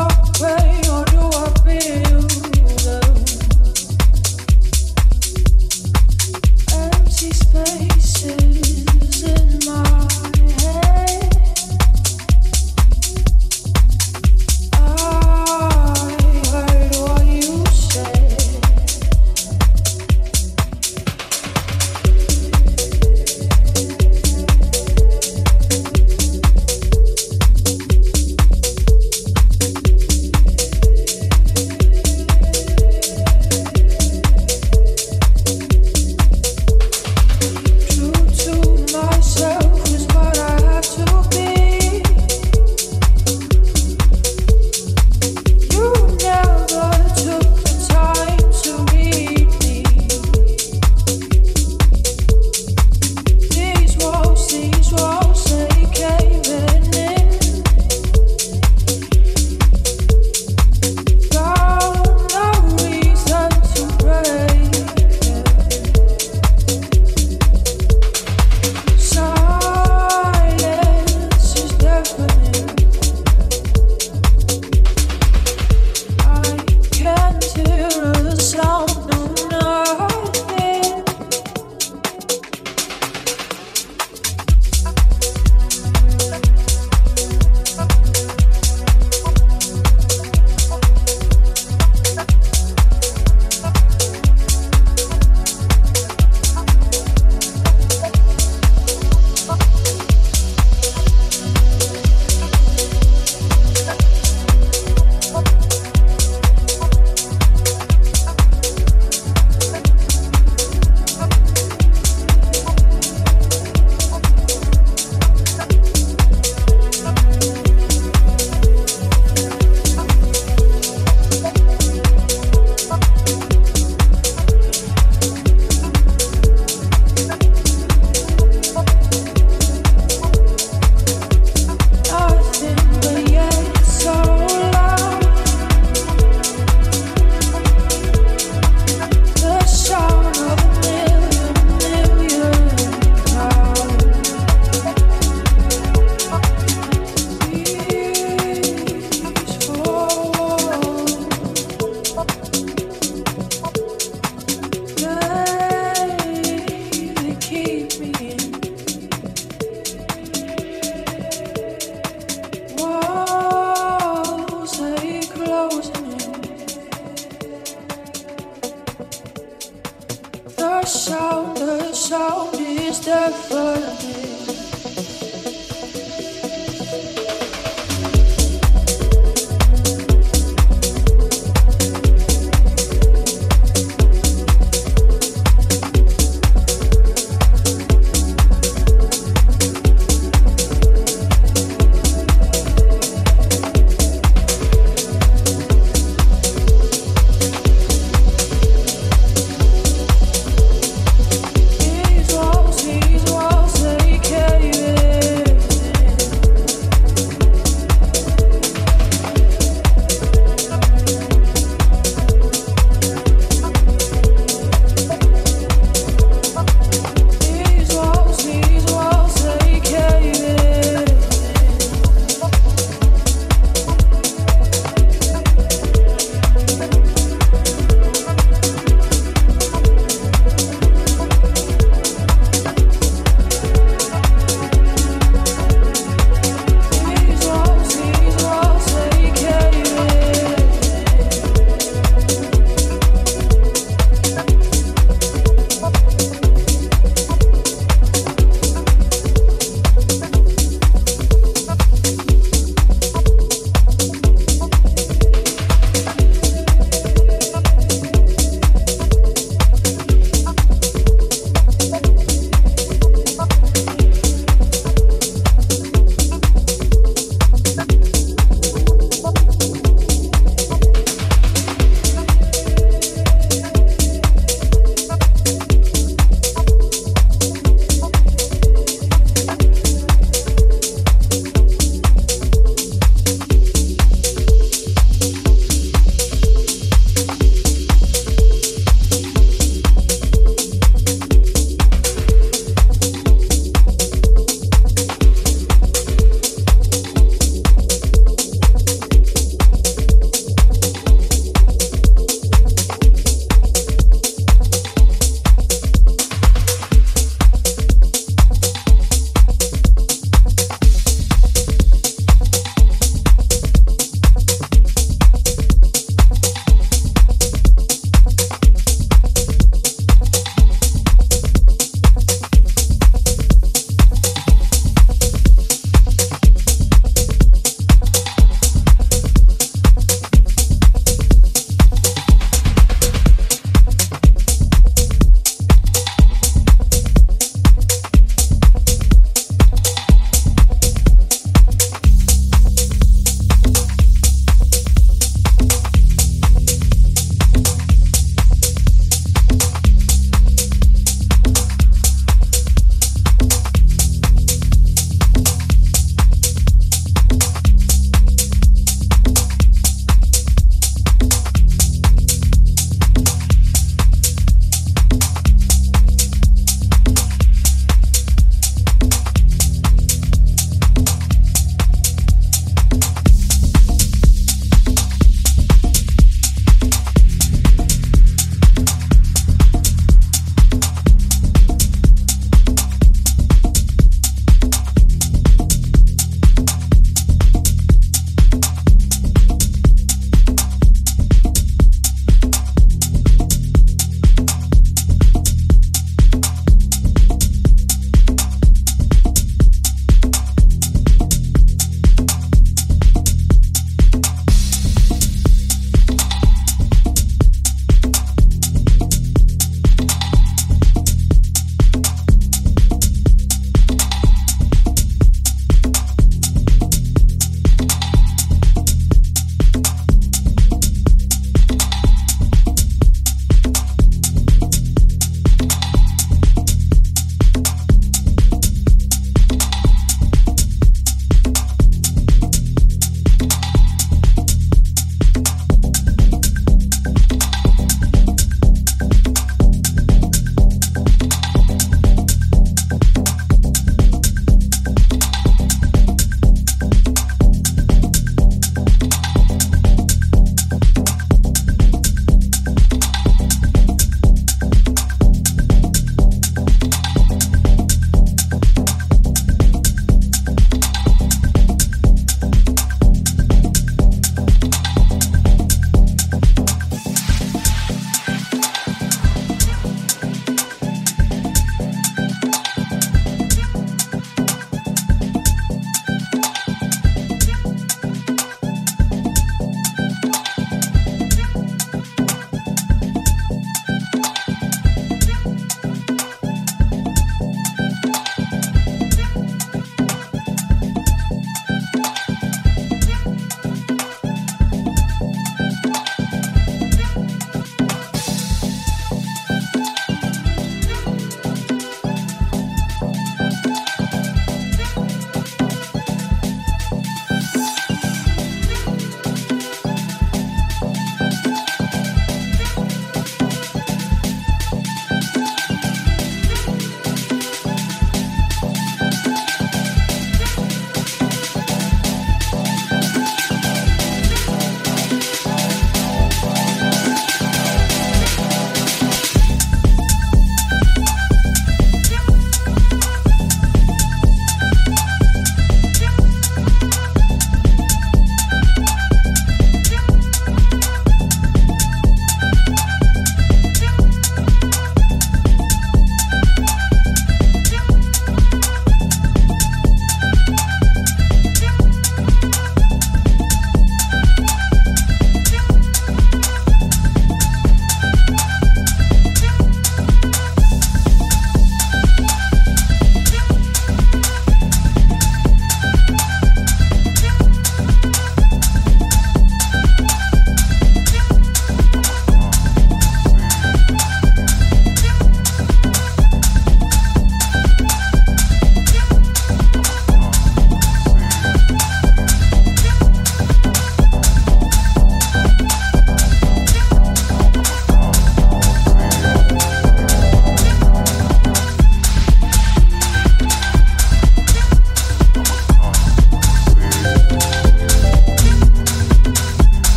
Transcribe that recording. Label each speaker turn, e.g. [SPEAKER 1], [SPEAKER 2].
[SPEAKER 1] Oh.